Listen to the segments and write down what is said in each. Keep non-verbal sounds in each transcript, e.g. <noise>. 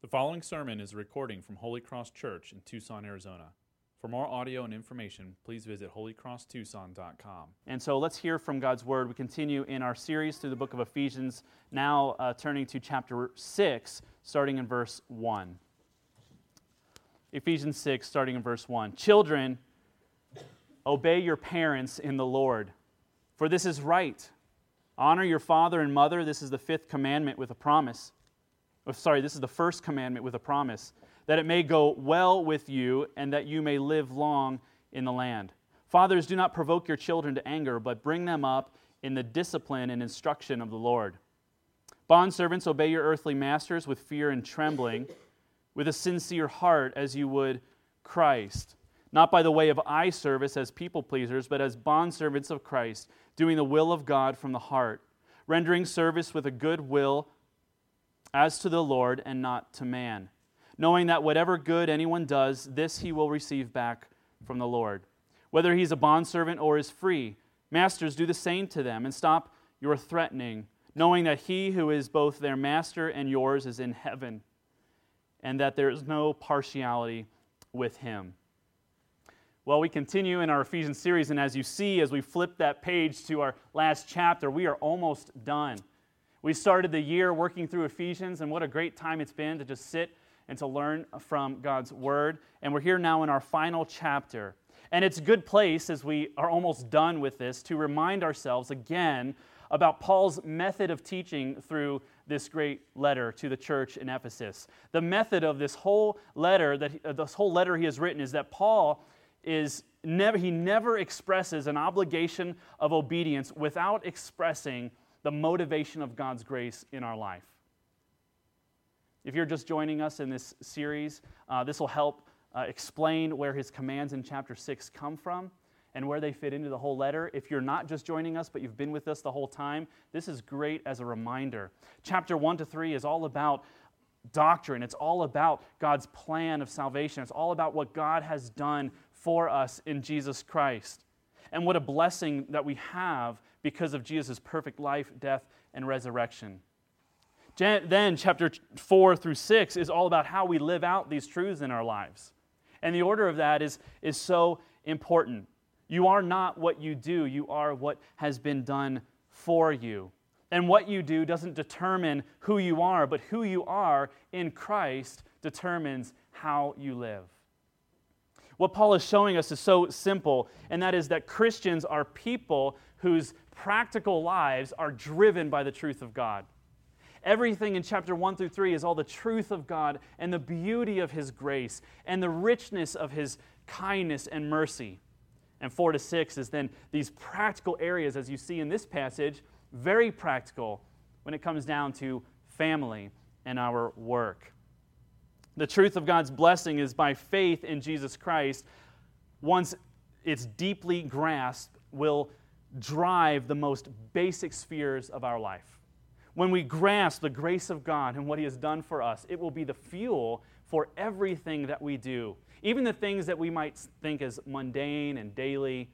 The following sermon is a recording from Holy Cross Church in Tucson, Arizona. For more audio and information, please visit holycrosstucson.com. And so let's hear from God's Word. We continue in our series through the book of Ephesians, now uh, turning to chapter 6, starting in verse 1. Ephesians 6, starting in verse 1. Children, obey your parents in the Lord, for this is right. Honor your father and mother. This is the fifth commandment with a promise oh, sorry, this is the first commandment with a promise, that it may go well with you and that you may live long in the land. Fathers, do not provoke your children to anger, but bring them up in the discipline and instruction of the Lord. Bondservants, obey your earthly masters with fear and trembling, with a sincere heart as you would Christ, not by the way of eye service as people pleasers, but as bondservants of Christ, doing the will of God from the heart, rendering service with a good will as to the Lord and not to man, knowing that whatever good anyone does, this he will receive back from the Lord. Whether he's a bondservant or is free, masters, do the same to them and stop your threatening, knowing that he who is both their master and yours is in heaven, and that there is no partiality with him. Well, we continue in our Ephesians series, and as you see, as we flip that page to our last chapter, we are almost done. We started the year working through Ephesians, and what a great time it's been to just sit and to learn from God's Word. And we're here now in our final chapter. And it's a good place as we are almost done with this to remind ourselves again about Paul's method of teaching through this great letter to the church in Ephesus. The method of this whole letter that uh, this whole letter he has written is that Paul is never he never expresses an obligation of obedience without expressing the motivation of God's grace in our life. If you're just joining us in this series, uh, this will help uh, explain where his commands in chapter 6 come from and where they fit into the whole letter. If you're not just joining us, but you've been with us the whole time, this is great as a reminder. Chapter 1 to 3 is all about doctrine, it's all about God's plan of salvation, it's all about what God has done for us in Jesus Christ. And what a blessing that we have because of Jesus' perfect life, death, and resurrection. Then, chapter 4 through 6 is all about how we live out these truths in our lives. And the order of that is, is so important. You are not what you do, you are what has been done for you. And what you do doesn't determine who you are, but who you are in Christ determines how you live. What Paul is showing us is so simple, and that is that Christians are people whose practical lives are driven by the truth of God. Everything in chapter 1 through 3 is all the truth of God and the beauty of His grace and the richness of His kindness and mercy. And 4 to 6 is then these practical areas, as you see in this passage, very practical when it comes down to family and our work. The truth of God's blessing is by faith in Jesus Christ. Once it's deeply grasped, will drive the most basic spheres of our life. When we grasp the grace of God and what He has done for us, it will be the fuel for everything that we do, even the things that we might think as mundane and daily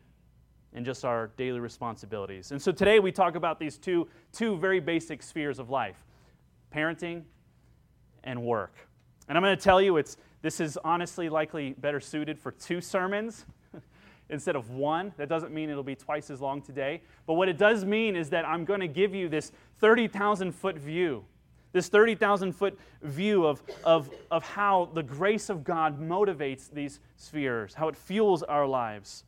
and just our daily responsibilities. And so today we talk about these two, two very basic spheres of life parenting and work. And I'm going to tell you, it's, this is honestly likely better suited for two sermons instead of one. That doesn't mean it'll be twice as long today. But what it does mean is that I'm going to give you this 30,000 foot view, this 30,000 foot view of, of, of how the grace of God motivates these spheres, how it fuels our lives.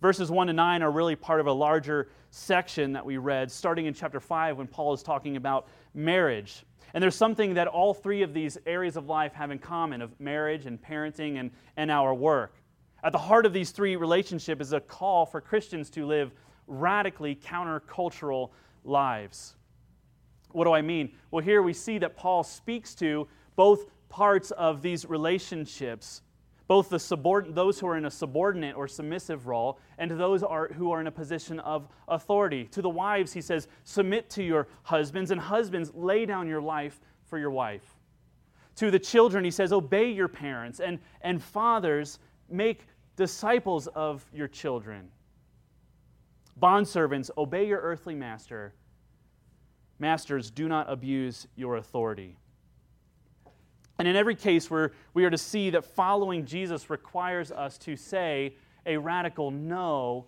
Verses 1 to 9 are really part of a larger section that we read, starting in chapter 5 when Paul is talking about marriage. And there's something that all three of these areas of life have in common of marriage and parenting and, and our work. At the heart of these three relationships is a call for Christians to live radically countercultural lives. What do I mean? Well, here we see that Paul speaks to both parts of these relationships, both the subordinate, those who are in a subordinate or submissive role, and those are, who are in a position of authority. To the wives, he says, Submit to your husbands, and husbands, lay down your life for your wife. To the children, he says, Obey your parents, and, and fathers, make disciples of your children. Bondservants, obey your earthly master. Masters, do not abuse your authority. And in every case, where we are to see that following Jesus requires us to say a radical no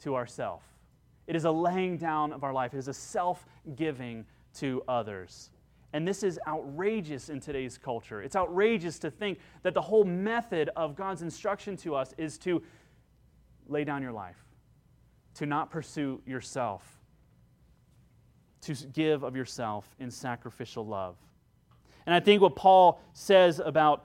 to ourself. It is a laying down of our life, it is a self giving to others. And this is outrageous in today's culture. It's outrageous to think that the whole method of God's instruction to us is to lay down your life, to not pursue yourself, to give of yourself in sacrificial love. And I think what Paul says about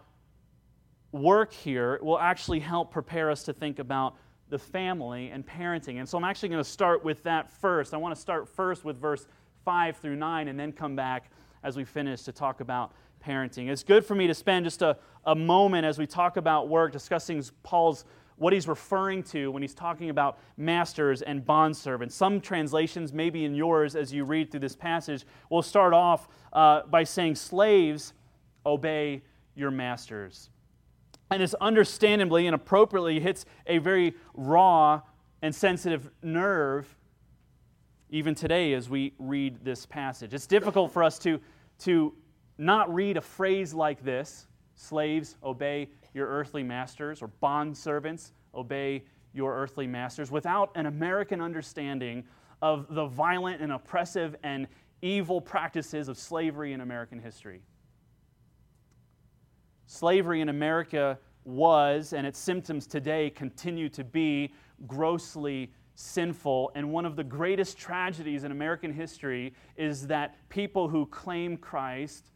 work here will actually help prepare us to think about the family and parenting. And so I'm actually going to start with that first. I want to start first with verse 5 through 9 and then come back as we finish to talk about parenting. It's good for me to spend just a, a moment as we talk about work discussing Paul's what he's referring to when he's talking about masters and bondservants. Some translations, maybe in yours as you read through this passage, will start off uh, by saying, Slaves, obey your masters. And this understandably and appropriately hits a very raw and sensitive nerve even today as we read this passage. It's difficult for us to, to not read a phrase like this slaves, obey your earthly masters, or bond servants, obey your earthly masters, without an American understanding of the violent and oppressive and evil practices of slavery in American history. Slavery in America was, and its symptoms today continue to be, grossly sinful. And one of the greatest tragedies in American history is that people who claim Christ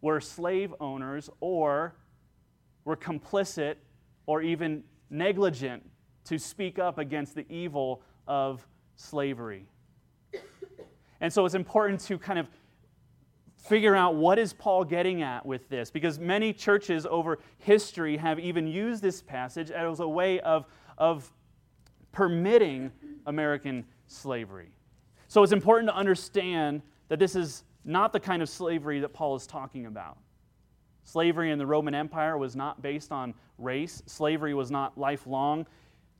were slave owners or were complicit or even negligent to speak up against the evil of slavery. And so it's important to kind of figure out what is Paul getting at with this because many churches over history have even used this passage as a way of, of permitting American slavery. So it's important to understand that this is not the kind of slavery that Paul is talking about. Slavery in the Roman Empire was not based on race. Slavery was not lifelong.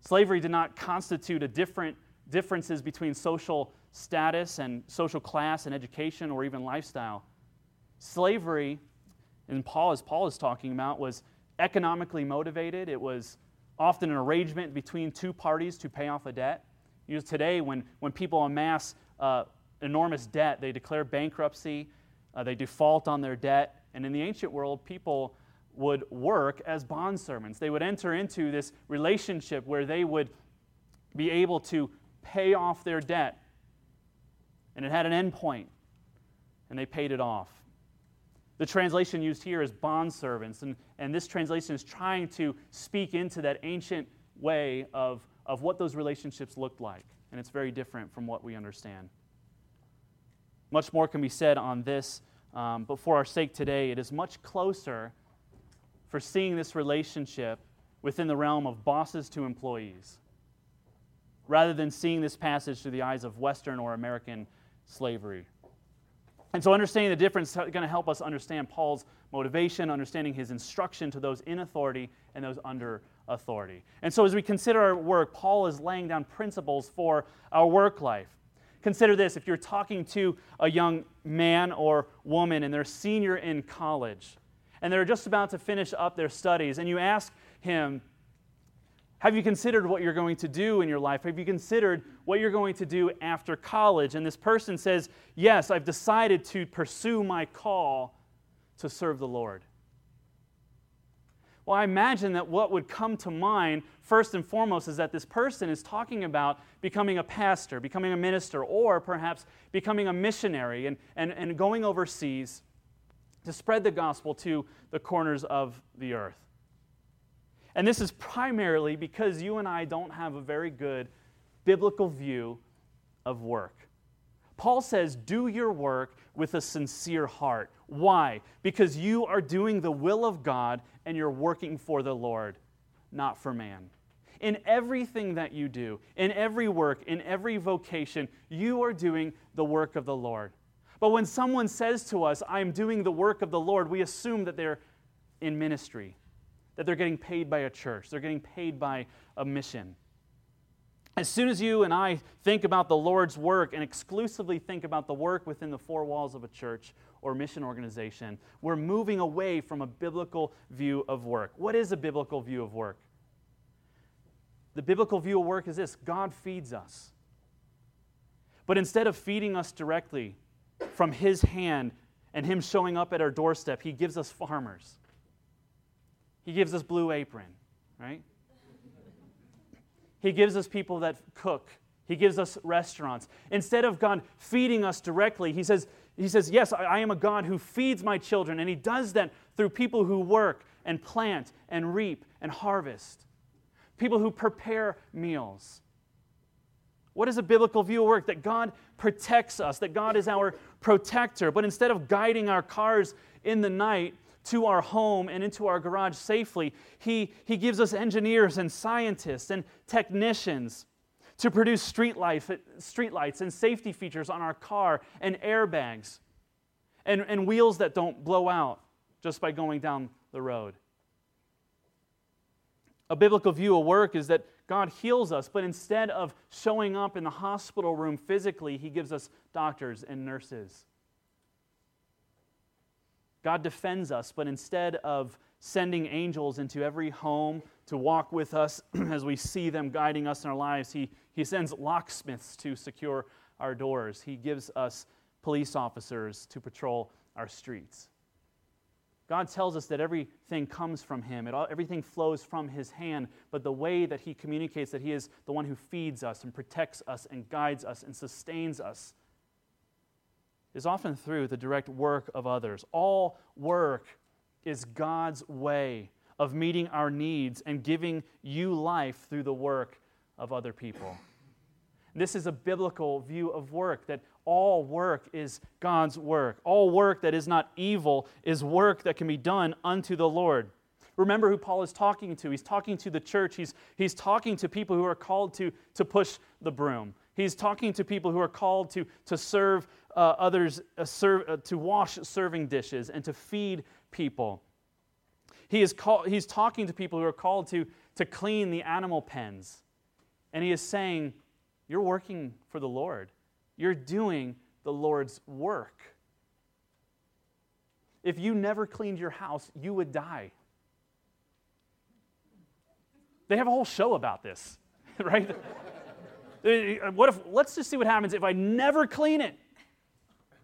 Slavery did not constitute a different differences between social status and social class and education or even lifestyle. Slavery, and Paul, as Paul is talking about, was economically motivated. It was often an arrangement between two parties to pay off a debt. You know, today, when, when people amass uh, enormous debt, they declare bankruptcy, uh, they default on their debt. And in the ancient world, people would work as bond servants. They would enter into this relationship where they would be able to pay off their debt. And it had an end point, and they paid it off. The translation used here is bondservants, and, and this translation is trying to speak into that ancient way of, of what those relationships looked like. And it's very different from what we understand. Much more can be said on this, um, but for our sake today, it is much closer for seeing this relationship within the realm of bosses to employees, rather than seeing this passage through the eyes of Western or American slavery. And so, understanding the difference is going to help us understand Paul's motivation, understanding his instruction to those in authority and those under authority. And so, as we consider our work, Paul is laying down principles for our work life. Consider this if you're talking to a young man or woman and they're senior in college and they're just about to finish up their studies, and you ask him, have you considered what you're going to do in your life? Have you considered what you're going to do after college? And this person says, Yes, I've decided to pursue my call to serve the Lord. Well, I imagine that what would come to mind first and foremost is that this person is talking about becoming a pastor, becoming a minister, or perhaps becoming a missionary and, and, and going overseas to spread the gospel to the corners of the earth. And this is primarily because you and I don't have a very good biblical view of work. Paul says, Do your work with a sincere heart. Why? Because you are doing the will of God and you're working for the Lord, not for man. In everything that you do, in every work, in every vocation, you are doing the work of the Lord. But when someone says to us, I'm doing the work of the Lord, we assume that they're in ministry that they're getting paid by a church, they're getting paid by a mission. As soon as you and I think about the Lord's work and exclusively think about the work within the four walls of a church or mission organization. We're moving away from a biblical view of work. What is a biblical view of work? The biblical view of work is this God feeds us. But instead of feeding us directly from His hand and Him showing up at our doorstep, He gives us farmers. He gives us Blue Apron, right? He gives us people that cook. He gives us restaurants. Instead of God feeding us directly, He says, he says Yes, I am a God who feeds my children. And He does that through people who work and plant and reap and harvest, people who prepare meals. What is a biblical view of work? That God protects us, that God is our protector. But instead of guiding our cars in the night, to our home and into our garage safely. He, he gives us engineers and scientists and technicians to produce street, life, street lights and safety features on our car and airbags and, and wheels that don't blow out just by going down the road. A biblical view of work is that God heals us, but instead of showing up in the hospital room physically, He gives us doctors and nurses. God defends us, but instead of sending angels into every home to walk with us <clears throat> as we see them guiding us in our lives, he, he sends locksmiths to secure our doors. He gives us police officers to patrol our streets. God tells us that everything comes from Him, it all, everything flows from His hand, but the way that He communicates that He is the one who feeds us and protects us and guides us and sustains us is often through the direct work of others. All work is God's way of meeting our needs and giving you life through the work of other people. This is a biblical view of work that all work is God's work. All work that is not evil is work that can be done unto the Lord. Remember who Paul is talking to. He's talking to the church. He's, he's talking to people who are called to, to push the broom. He's talking to people who are called to, to serve uh, others, uh, serve, uh, to wash serving dishes and to feed people. He is call, he's talking to people who are called to, to clean the animal pens. And he is saying, You're working for the Lord, you're doing the Lord's work. If you never cleaned your house, you would die. They have a whole show about this, <laughs> right? Uh, what if, let's just see what happens if I never clean it.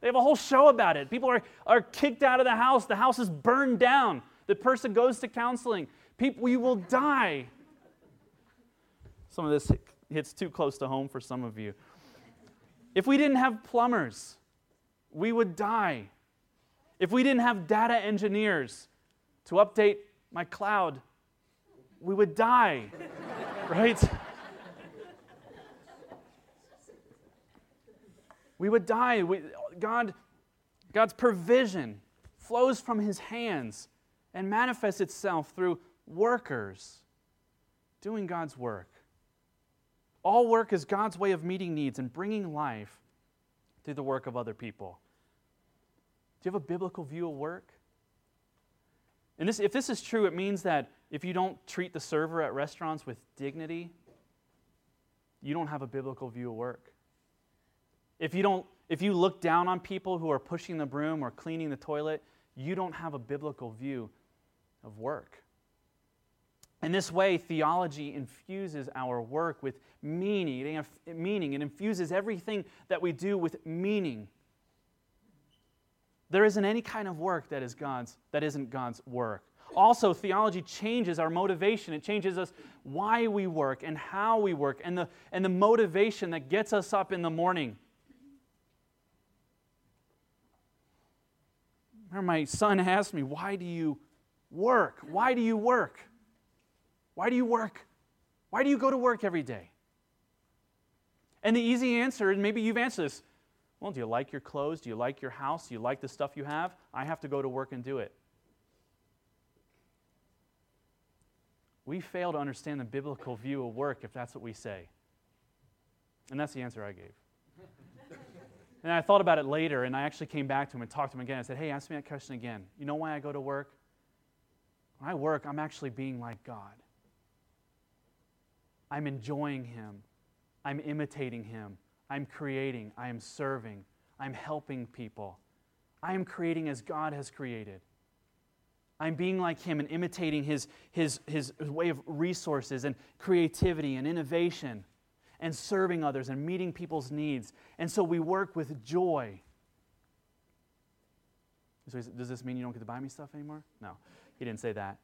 They have a whole show about it. People are, are kicked out of the house. The house is burned down. The person goes to counseling. People, we will die. Some of this hits too close to home for some of you. If we didn't have plumbers, we would die. If we didn't have data engineers to update my cloud, we would die, <laughs> right? We would die. We, God, God's provision flows from his hands and manifests itself through workers doing God's work. All work is God's way of meeting needs and bringing life through the work of other people. Do you have a biblical view of work? And this, if this is true, it means that if you don't treat the server at restaurants with dignity, you don't have a biblical view of work. If you don't if you look down on people who are pushing the broom or cleaning the toilet, you don't have a biblical view of work. In this way, theology infuses our work with meaning. meaning. It infuses everything that we do with meaning. There isn't any kind of work that is God's that isn't God's work. Also, theology changes our motivation. It changes us why we work and how we work and the, and the motivation that gets us up in the morning. My son asked me, Why do you work? Why do you work? Why do you work? Why do you go to work every day? And the easy answer, and maybe you've answered this well, do you like your clothes? Do you like your house? Do you like the stuff you have? I have to go to work and do it. We fail to understand the biblical view of work if that's what we say. And that's the answer I gave. And I thought about it later, and I actually came back to him and talked to him again. I said, Hey, ask me that question again. You know why I go to work? When I work, I'm actually being like God. I'm enjoying Him. I'm imitating Him. I'm creating. I am serving. I'm helping people. I am creating as God has created. I'm being like him and imitating his, his, his way of resources and creativity and innovation and serving others and meeting people's needs. And so we work with joy. So does this mean you don't get to buy me stuff anymore? No, he didn't say that.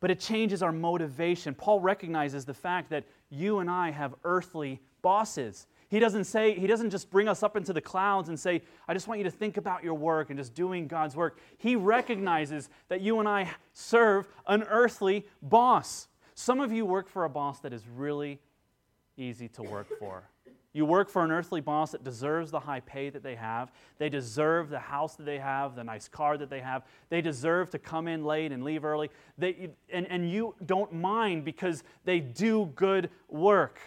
But it changes our motivation. Paul recognizes the fact that you and I have earthly bosses. He doesn't say, he doesn't just bring us up into the clouds and say, I just want you to think about your work and just doing God's work. He recognizes that you and I serve an earthly boss. Some of you work for a boss that is really easy to work for. You work for an earthly boss that deserves the high pay that they have. They deserve the house that they have, the nice car that they have. They deserve to come in late and leave early. They, and, and you don't mind because they do good work.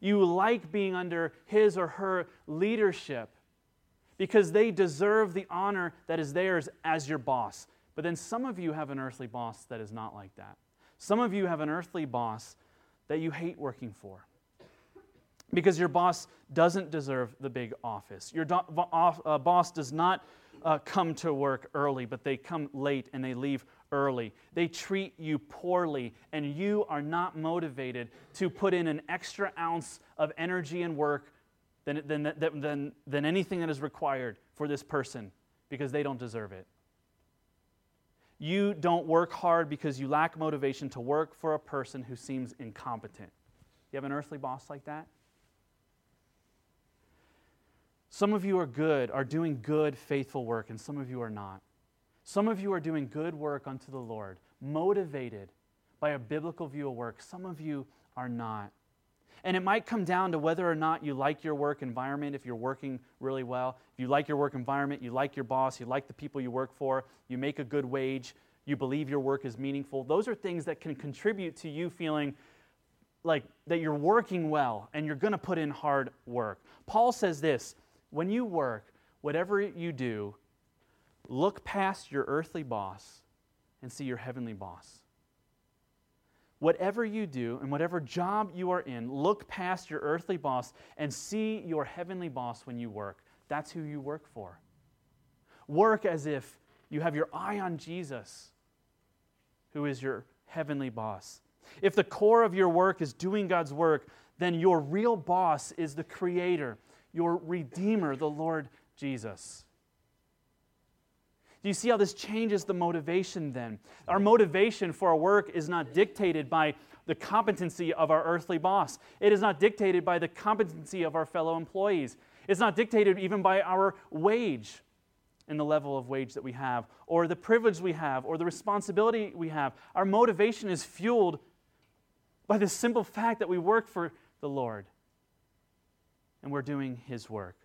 You like being under his or her leadership because they deserve the honor that is theirs as your boss. But then some of you have an earthly boss that is not like that. Some of you have an earthly boss that you hate working for because your boss doesn't deserve the big office. Your do- uh, boss does not uh, come to work early, but they come late and they leave early. They treat you poorly, and you are not motivated to put in an extra ounce of energy and work than, than, than, than anything that is required for this person because they don't deserve it. You don't work hard because you lack motivation to work for a person who seems incompetent. You have an earthly boss like that? Some of you are good, are doing good, faithful work, and some of you are not. Some of you are doing good work unto the Lord, motivated by a biblical view of work. Some of you are not. And it might come down to whether or not you like your work environment, if you're working really well. If you like your work environment, you like your boss, you like the people you work for, you make a good wage, you believe your work is meaningful. Those are things that can contribute to you feeling like that you're working well and you're going to put in hard work. Paul says this when you work, whatever you do, look past your earthly boss and see your heavenly boss. Whatever you do and whatever job you are in, look past your earthly boss and see your heavenly boss when you work. That's who you work for. Work as if you have your eye on Jesus, who is your heavenly boss. If the core of your work is doing God's work, then your real boss is the Creator your Redeemer, the Lord Jesus. Do you see how this changes the motivation then? Our motivation for our work is not dictated by the competency of our earthly boss, it is not dictated by the competency of our fellow employees, it's not dictated even by our wage and the level of wage that we have, or the privilege we have, or the responsibility we have. Our motivation is fueled by the simple fact that we work for the Lord and we're doing His work.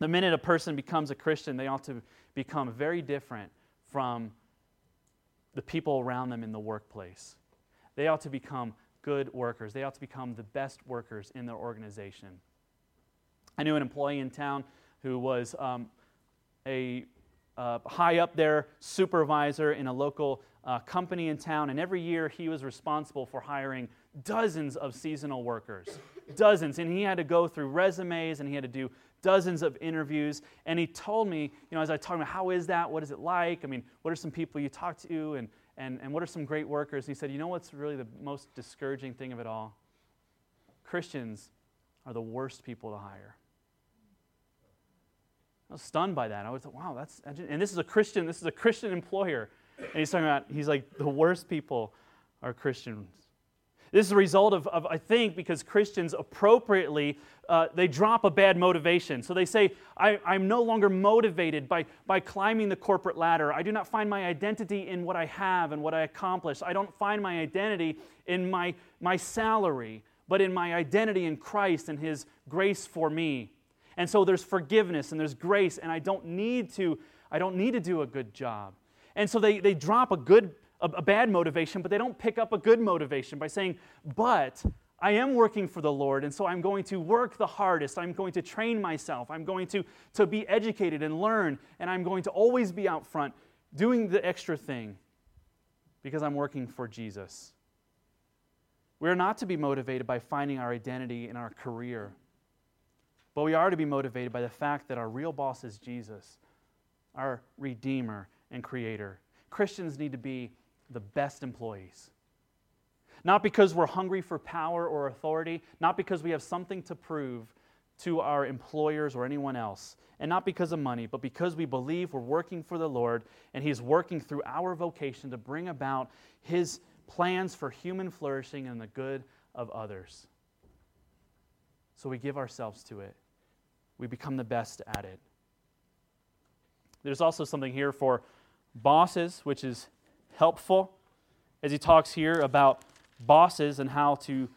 The minute a person becomes a Christian, they ought to become very different from the people around them in the workplace. They ought to become good workers, they ought to become the best workers in their organization. I knew an employee in town who was um, a uh, high up there supervisor in a local uh, company in town, and every year he was responsible for hiring dozens of seasonal workers dozens. And he had to go through resumes and he had to do dozens of interviews. And he told me, you know, as I talked about, how is that? What is it like? I mean, what are some people you talk to? And, and, and what are some great workers? And he said, you know what's really the most discouraging thing of it all? Christians are the worst people to hire. I was stunned by that. I was like, wow, that's, and this is a Christian, this is a Christian employer. And he's talking about, he's like, the worst people are Christians. This is a result of, of I think, because Christians appropriately, uh, they drop a bad motivation. So they say, I, I'm no longer motivated by, by climbing the corporate ladder. I do not find my identity in what I have and what I accomplish. I don't find my identity in my, my salary, but in my identity in Christ and His grace for me. And so there's forgiveness and there's grace, and I don't need to, I don't need to do a good job. And so they, they drop a good a, a bad motivation, but they don't pick up a good motivation by saying, but I am working for the Lord, and so I'm going to work the hardest. I'm going to train myself. I'm going to, to be educated and learn, and I'm going to always be out front doing the extra thing because I'm working for Jesus. We're not to be motivated by finding our identity in our career, but we are to be motivated by the fact that our real boss is Jesus, our Redeemer and Creator. Christians need to be the best employees. Not because we're hungry for power or authority, not because we have something to prove to our employers or anyone else, and not because of money, but because we believe we're working for the Lord and He's working through our vocation to bring about His plans for human flourishing and the good of others. So we give ourselves to it, we become the best at it. There's also something here for bosses, which is helpful as he talks here about bosses and how to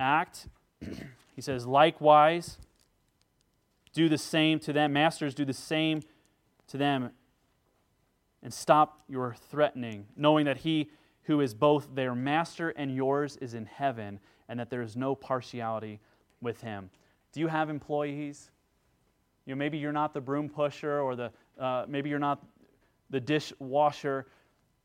act. <clears throat> he says, likewise, do the same to them. Masters, do the same to them. And stop your threatening, knowing that he who is both their master and yours is in heaven, and that there is no partiality with him. Do you have employees? You know, maybe you're not the broom pusher or the uh, maybe you're not the dishwasher.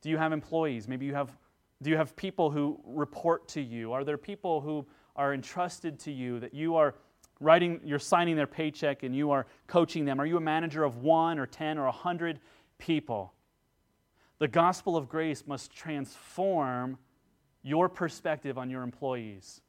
Do you have employees? Maybe you have do you have people who report to you? Are there people who are entrusted to you that you are writing, you're signing their paycheck and you are coaching them? Are you a manager of one or 10 or 100 people? The gospel of grace must transform your perspective on your employees.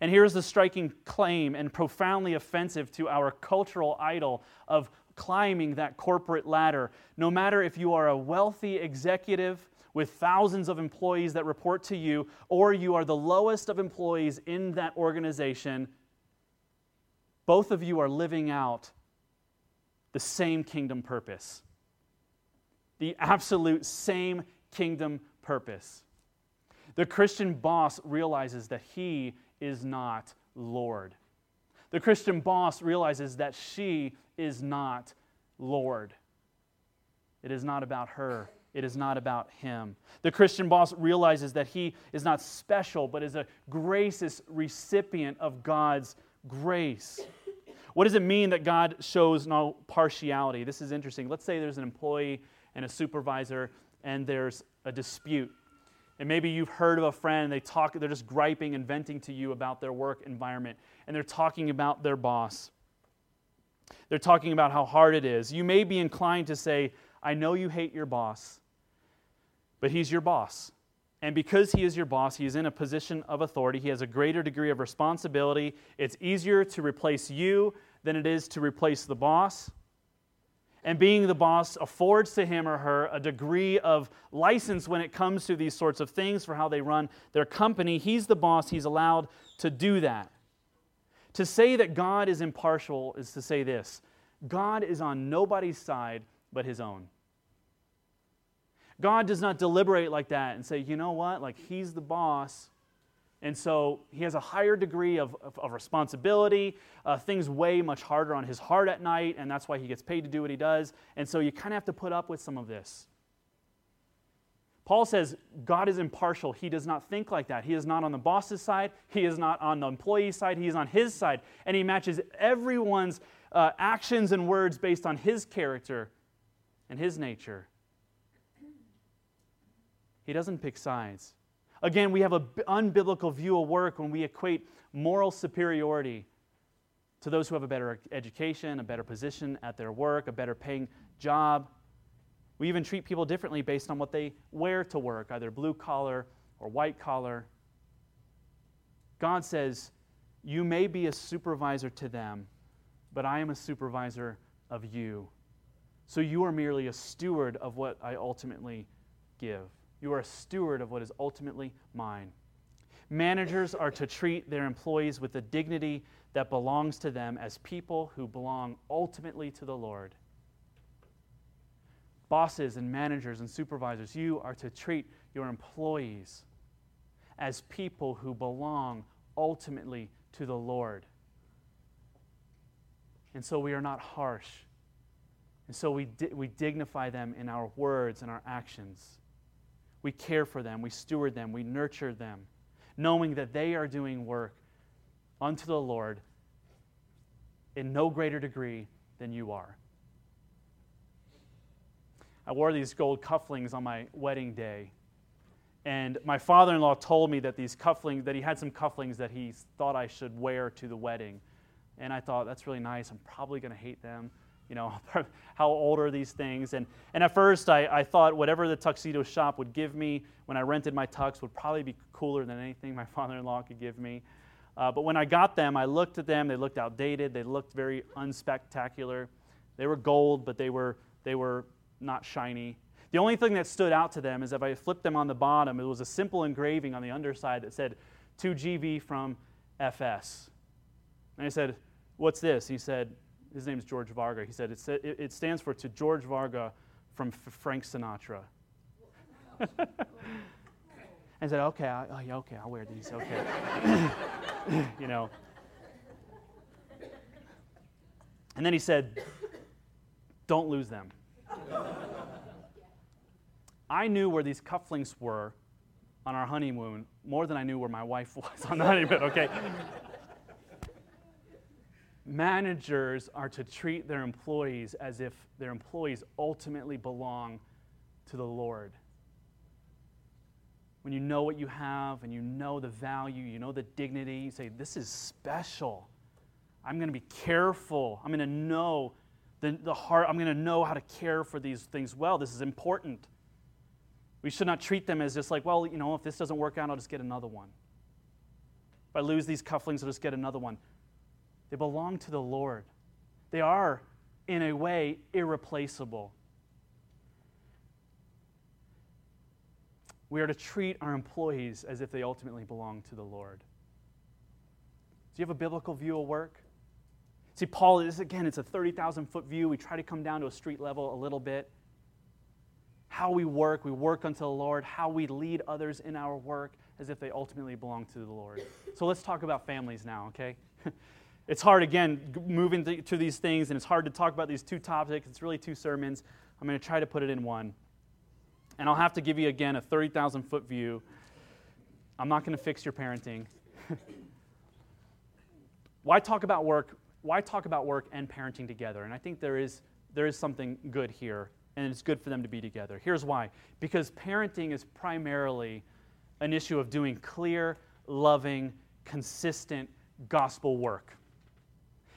And here's the striking claim and profoundly offensive to our cultural idol of climbing that corporate ladder. No matter if you are a wealthy executive with thousands of employees that report to you, or you are the lowest of employees in that organization, both of you are living out the same kingdom purpose. The absolute same kingdom purpose. The Christian boss realizes that he is not Lord. The Christian boss realizes that she is not Lord. It is not about her, it is not about him. The Christian boss realizes that he is not special, but is a gracious recipient of God's grace. What does it mean that God shows no partiality? This is interesting. Let's say there's an employee and a supervisor, and there's a dispute. And maybe you've heard of a friend, they talk, they're just griping and venting to you about their work environment, and they're talking about their boss. They're talking about how hard it is. You may be inclined to say, I know you hate your boss, but he's your boss. And because he is your boss, he is in a position of authority. He has a greater degree of responsibility. It's easier to replace you than it is to replace the boss. And being the boss affords to him or her a degree of license when it comes to these sorts of things for how they run their company. He's the boss, he's allowed to do that. To say that God is impartial is to say this God is on nobody's side but his own. God does not deliberate like that and say, you know what, like he's the boss. And so he has a higher degree of, of, of responsibility. Uh, things weigh much harder on his heart at night, and that's why he gets paid to do what he does. And so you kind of have to put up with some of this. Paul says God is impartial. He does not think like that. He is not on the boss's side. He is not on the employee's side. He is on his side. And he matches everyone's uh, actions and words based on his character and his nature. He doesn't pick sides. Again, we have an unbiblical view of work when we equate moral superiority to those who have a better education, a better position at their work, a better paying job. We even treat people differently based on what they wear to work, either blue collar or white collar. God says, You may be a supervisor to them, but I am a supervisor of you. So you are merely a steward of what I ultimately give. You are a steward of what is ultimately mine. Managers are to treat their employees with the dignity that belongs to them as people who belong ultimately to the Lord. Bosses and managers and supervisors, you are to treat your employees as people who belong ultimately to the Lord. And so we are not harsh and so we, di- we dignify them in our words and our actions. We care for them, we steward them, we nurture them, knowing that they are doing work unto the Lord in no greater degree than you are. I wore these gold cufflinks on my wedding day. And my father in law told me that these cufflinks, that he had some cufflinks that he thought I should wear to the wedding. And I thought, that's really nice. I'm probably going to hate them You know, <laughs> how old are these things? And, and at first, I, I thought whatever the tuxedo shop would give me when I rented my tux would probably be cooler than anything my <laughs> father in law could give me. Uh, but when I got them, I looked at them. They looked outdated. They looked very unspectacular. They were gold, but they were, they were not shiny. The only thing that stood out to them is if I flipped them on the bottom, it was a simple engraving on the underside that said 2GV from FS. And I said, What's this? He said, His name's George Varga. He said, It, it stands for to George Varga from F- Frank Sinatra. <laughs> I said, Okay, I, oh, yeah, okay, I'll wear these. Okay. <coughs> you know. And then he said, Don't lose them. I knew where these cufflinks were on our honeymoon more than I knew where my wife was on the honeymoon, okay? Managers are to treat their employees as if their employees ultimately belong to the Lord. When you know what you have and you know the value, you know the dignity, you say, This is special. I'm going to be careful. I'm going to know the, the heart. I'm going to know how to care for these things well. This is important. We should not treat them as just like, well, you know, if this doesn't work out, I'll just get another one. If I lose these cufflinks, I'll just get another one. They belong to the Lord. They are, in a way, irreplaceable. We are to treat our employees as if they ultimately belong to the Lord. Do you have a biblical view of work? See, Paul, this again, it's a 30,000 foot view. We try to come down to a street level a little bit how we work, we work unto the Lord, how we lead others in our work as if they ultimately belong to the Lord. So let's talk about families now, okay? <laughs> it's hard, again, moving to these things, and it's hard to talk about these two topics. It's really two sermons. I'm going to try to put it in one. And I'll have to give you, again, a 30,000 foot view. I'm not going to fix your parenting. <laughs> Why talk about work? Why talk about work and parenting together? And I think there is, there is something good here and it's good for them to be together. Here's why because parenting is primarily an issue of doing clear, loving, consistent gospel work.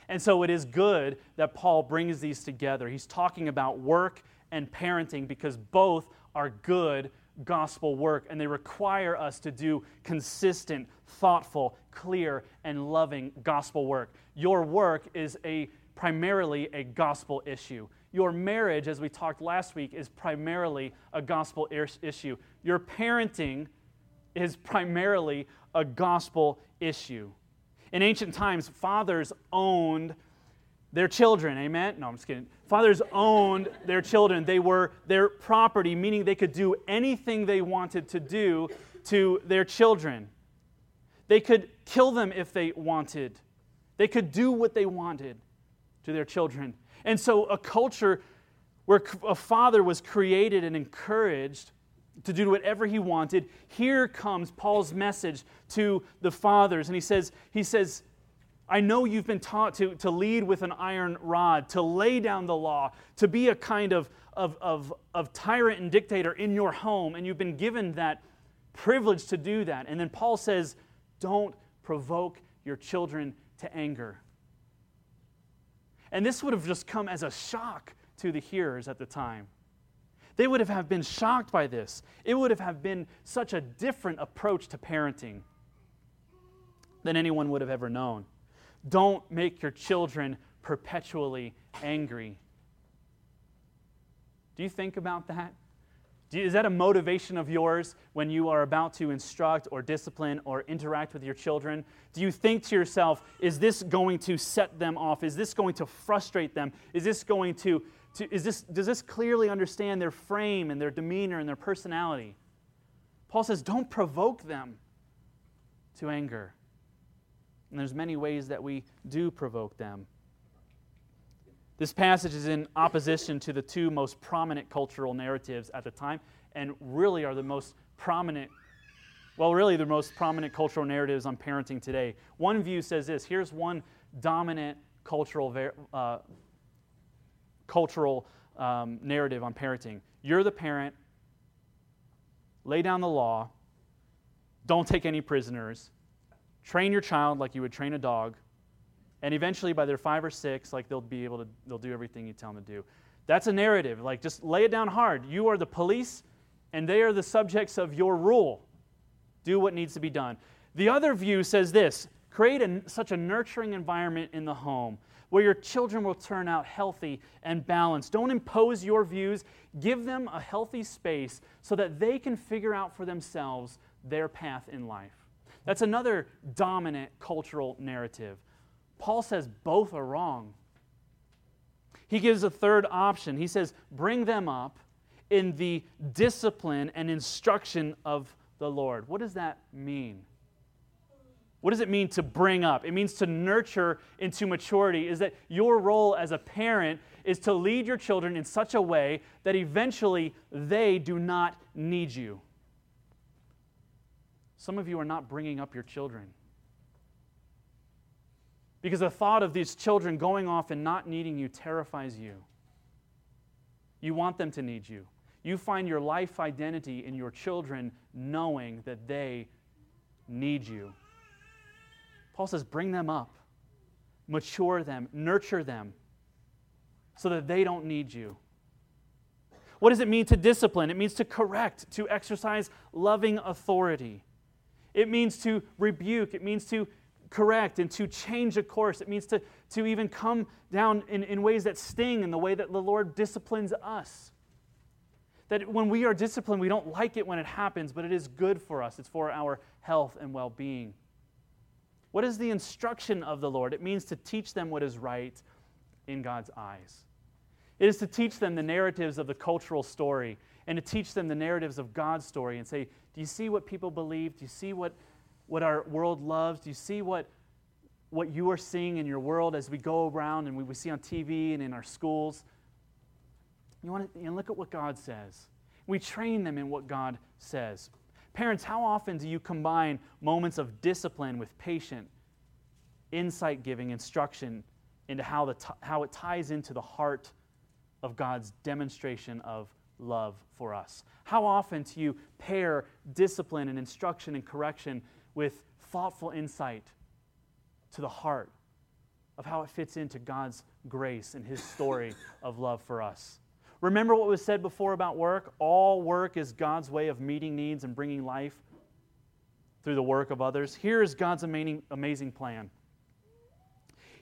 And so it is good that Paul brings these together. He's talking about work and parenting because both are good gospel work and they require us to do consistent, thoughtful, clear, and loving gospel work. Your work is a primarily a gospel issue. Your marriage, as we talked last week, is primarily a gospel issue. Your parenting is primarily a gospel issue. In ancient times, fathers owned their children. Amen? No, I'm just kidding. Fathers owned their children. They were their property, meaning they could do anything they wanted to do to their children. They could kill them if they wanted, they could do what they wanted to their children. And so, a culture where a father was created and encouraged to do whatever he wanted, here comes Paul's message to the fathers. And he says, he says, I know you've been taught to, to lead with an iron rod, to lay down the law, to be a kind of, of, of, of tyrant and dictator in your home, and you've been given that privilege to do that. And then Paul says, Don't provoke your children to anger. And this would have just come as a shock to the hearers at the time. They would have been shocked by this. It would have been such a different approach to parenting than anyone would have ever known. Don't make your children perpetually angry. Do you think about that? You, is that a motivation of yours when you are about to instruct or discipline or interact with your children? Do you think to yourself, is this going to set them off? Is this going to frustrate them? Is this going to, to is this, does this clearly understand their frame and their demeanor and their personality? Paul says, don't provoke them to anger. And there's many ways that we do provoke them. This passage is in opposition to the two most prominent cultural narratives at the time, and really are the most prominent, well, really the most prominent cultural narratives on parenting today. One view says this here's one dominant cultural, uh, cultural um, narrative on parenting you're the parent, lay down the law, don't take any prisoners, train your child like you would train a dog, And eventually, by their five or six, like they'll be able to, they'll do everything you tell them to do. That's a narrative. Like, just lay it down hard. You are the police, and they are the subjects of your rule. Do what needs to be done. The other view says this create a, such a nurturing environment in the home where your children will turn out healthy and balanced. Don't impose your views, give them a healthy space so that they can figure out for themselves their path in life. That's another dominant cultural narrative. Paul says both are wrong. He gives a third option. He says, bring them up in the discipline and instruction of the Lord. What does that mean? What does it mean to bring up? It means to nurture into maturity. Is that your role as a parent is to lead your children in such a way that eventually they do not need you. Some of you are not bringing up your children. Because the thought of these children going off and not needing you terrifies you. You want them to need you. You find your life identity in your children knowing that they need you. Paul says, bring them up, mature them, nurture them, so that they don't need you. What does it mean to discipline? It means to correct, to exercise loving authority. It means to rebuke. It means to correct and to change a course. It means to, to even come down in, in ways that sting in the way that the Lord disciplines us. That when we are disciplined, we don't like it when it happens, but it is good for us. It's for our health and well being. What is the instruction of the Lord? It means to teach them what is right in God's eyes. It is to teach them the narratives of the cultural story and to teach them the narratives of God's story and say, Do you see what people believe? Do you see what what our world loves? Do you see what, what you are seeing in your world as we go around and we, we see on TV and in our schools? You want to you know, look at what God says. We train them in what God says. Parents, how often do you combine moments of discipline with patient, insight giving instruction into how, the t- how it ties into the heart of God's demonstration of love for us? How often do you pair discipline and instruction and correction with thoughtful insight to the heart of how it fits into God's grace and His story of love for us. Remember what was said before about work? All work is God's way of meeting needs and bringing life through the work of others. Here is God's amazing, amazing plan.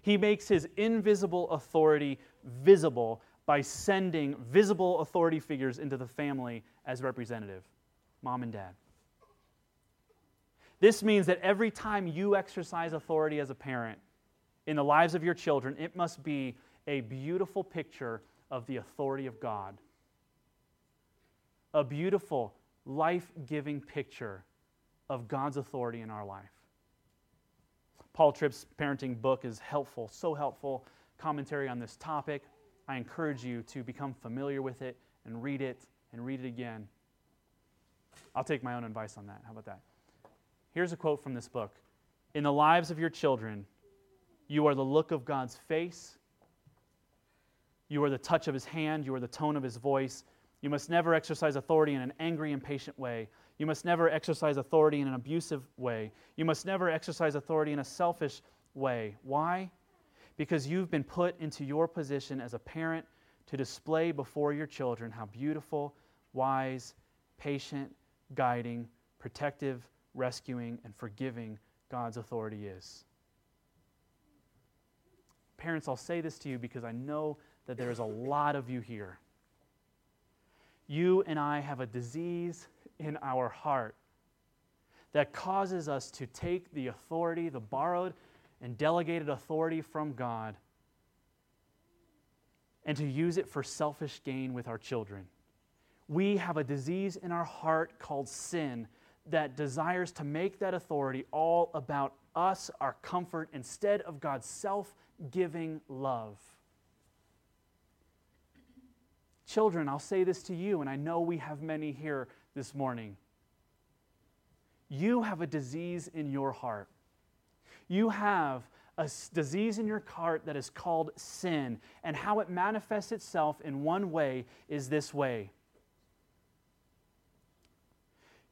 He makes His invisible authority visible by sending visible authority figures into the family as representative mom and dad. This means that every time you exercise authority as a parent in the lives of your children, it must be a beautiful picture of the authority of God. A beautiful, life giving picture of God's authority in our life. Paul Tripp's parenting book is helpful, so helpful. Commentary on this topic. I encourage you to become familiar with it and read it and read it again. I'll take my own advice on that. How about that? Here's a quote from this book In the lives of your children, you are the look of God's face, you are the touch of his hand, you are the tone of his voice. You must never exercise authority in an angry, impatient way. You must never exercise authority in an abusive way. You must never exercise authority in a selfish way. Why? Because you've been put into your position as a parent to display before your children how beautiful, wise, patient, guiding, protective, rescuing, and forgiving God's authority is. Parents, I'll say this to you because I know that there is a lot of you here. You and I have a disease in our heart that causes us to take the authority, the borrowed and delegated authority from God, and to use it for selfish gain with our children. We have a disease in our heart called sin that desires to make that authority all about us, our comfort, instead of God's self giving love. Children, I'll say this to you, and I know we have many here this morning. You have a disease in your heart. You have a disease in your heart that is called sin, and how it manifests itself in one way is this way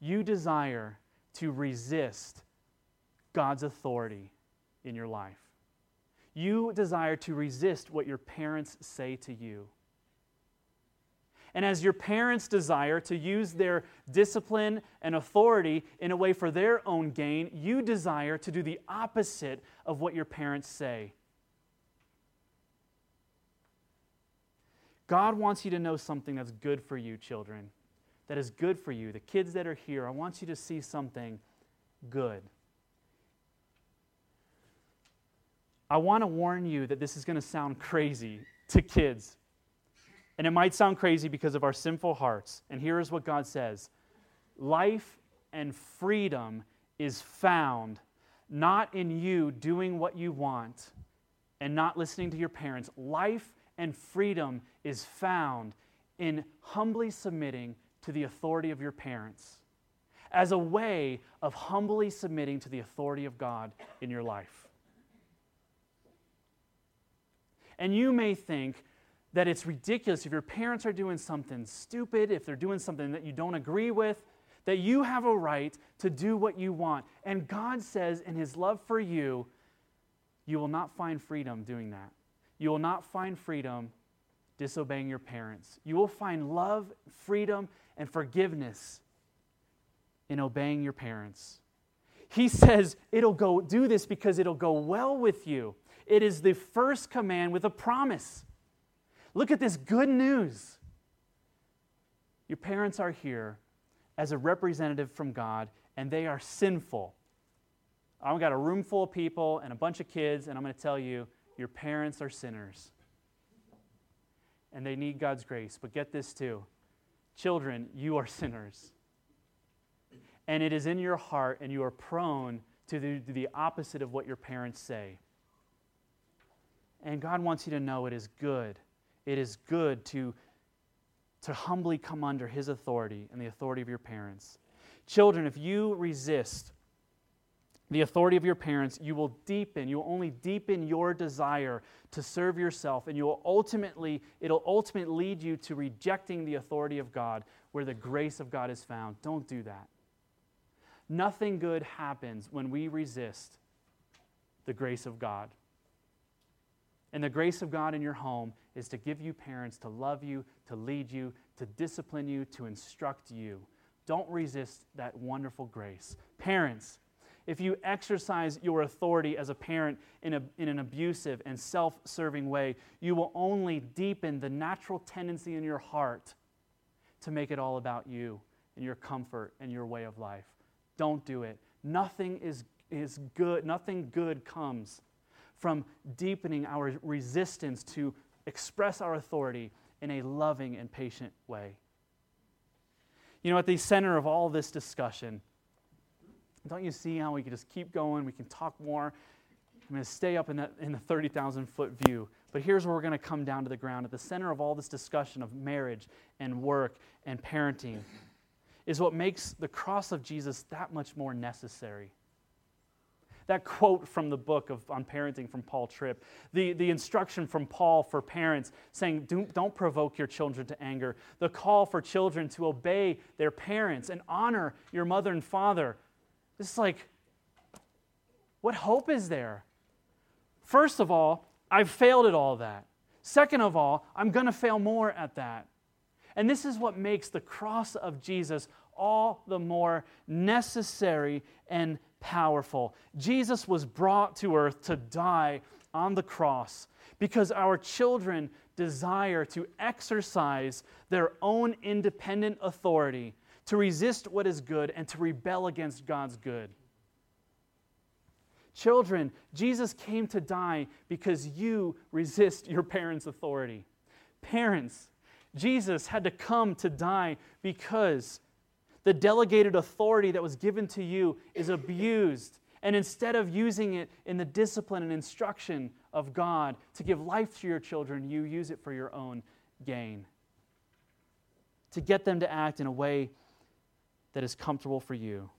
you desire to resist God's authority in your life. You desire to resist what your parents say to you. And as your parents desire to use their discipline and authority in a way for their own gain, you desire to do the opposite of what your parents say. God wants you to know something that's good for you, children. That is good for you. The kids that are here, I want you to see something good. I want to warn you that this is going to sound <laughs> crazy to kids. And it might sound crazy because of our sinful hearts. And here is what God says Life and freedom is found not in you doing what you want and not listening to your parents. Life and freedom is found in humbly submitting to the authority of your parents as a way of humbly submitting to the authority of God in your life. And you may think that it's ridiculous if your parents are doing something stupid, if they're doing something that you don't agree with, that you have a right to do what you want. And God says, in His love for you, you will not find freedom doing that. You will not find freedom disobeying your parents. You will find love, freedom, and forgiveness in obeying your parents. He says it'll go do this because it'll go well with you. It is the first command with a promise. Look at this good news. Your parents are here as a representative from God, and they are sinful. I've got a room full of people and a bunch of kids, and I'm going to tell you your parents are sinners. And they need God's grace. But get this too children, you are <laughs> sinners. And it is in your heart, and you are prone to the, the opposite of what your parents say. And God wants you to know it is good. It is good to, to humbly come under His authority and the authority of your parents. Children, if you resist the authority of your parents, you will deepen, you will only deepen your desire to serve yourself, and you will ultimately, it'll ultimately lead you to rejecting the authority of God where the grace of God is found. Don't do that. Nothing good happens when we resist the grace of God. And the grace of God in your home is to give you parents to love you, to lead you, to discipline you, to instruct you. Don't resist that wonderful grace. Parents, if you exercise your authority as a parent in, a, in an abusive and self serving way, you will only deepen the natural tendency in your heart to make it all about you and your comfort and your way of life. Don't do it. Nothing is, is good, nothing good comes from deepening our resistance to express our authority in a loving and patient way. You know, at the center of all this discussion, don't you see how we can just keep going? We can talk more. I'm going to stay up in, that, in the 30,000 foot view. But here's where we're going to come down to the ground. At the center of all this discussion of marriage and work and parenting is what makes the cross of Jesus that much more necessary. That quote from the book of, on parenting from Paul Tripp, the, the instruction from Paul for parents saying, don't, don't provoke your children to anger, the call for children to obey their parents and honor your mother and father. It's like, what hope is there? First of all, I've failed at all that. Second of all, I'm going to fail more at that. And this is what makes the cross of Jesus all the more necessary and powerful. Jesus was brought to earth to die on the cross because our children desire to exercise their own independent authority, to resist what is good, and to rebel against God's good. Children, Jesus came to die because you resist your parents' authority. Parents, Jesus had to come to die because the delegated authority that was given to you is abused. And instead of using it in the discipline and instruction of God to give life to your children, you use it for your own gain. To get them to act in a way that is comfortable for you.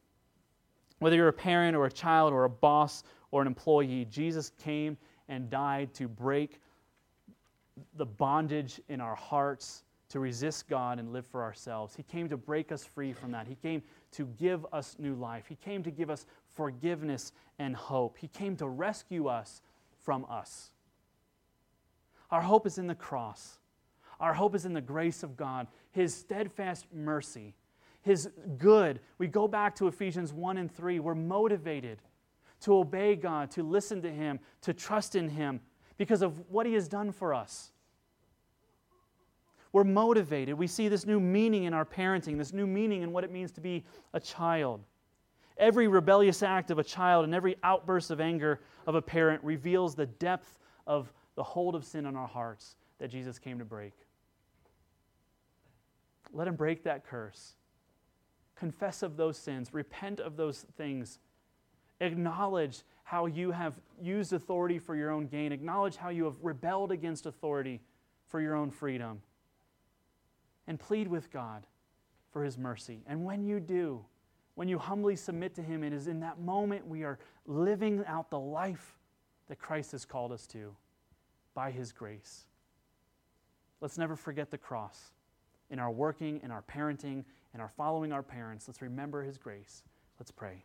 Whether you're a parent or a child or a boss or an employee, Jesus came and died to break the bondage in our hearts to resist God and live for ourselves. He came to break us free from that. He came to give us new life. He came to give us forgiveness and hope. He came to rescue us from us. Our hope is in the cross. Our hope is in the grace of God, His steadfast mercy, His good. We go back to Ephesians 1 and 3. We're motivated to obey God, to listen to Him, to trust in Him because of what He has done for us. We're motivated. We see this new meaning in our parenting, this new meaning in what it means to be a child. Every rebellious act of a child and every outburst of anger of a parent reveals the depth of the hold of sin on our hearts that Jesus came to break. Let him break that curse. Confess of those sins, repent of those things. Acknowledge how you have used authority for your own gain. Acknowledge how you have rebelled against authority for your own freedom. And plead with God for his mercy. And when you do, when you humbly submit to him, it is in that moment we are living out the life that Christ has called us to by his grace. Let's never forget the cross in our working, in our parenting, in our following our parents. Let's remember his grace. Let's pray.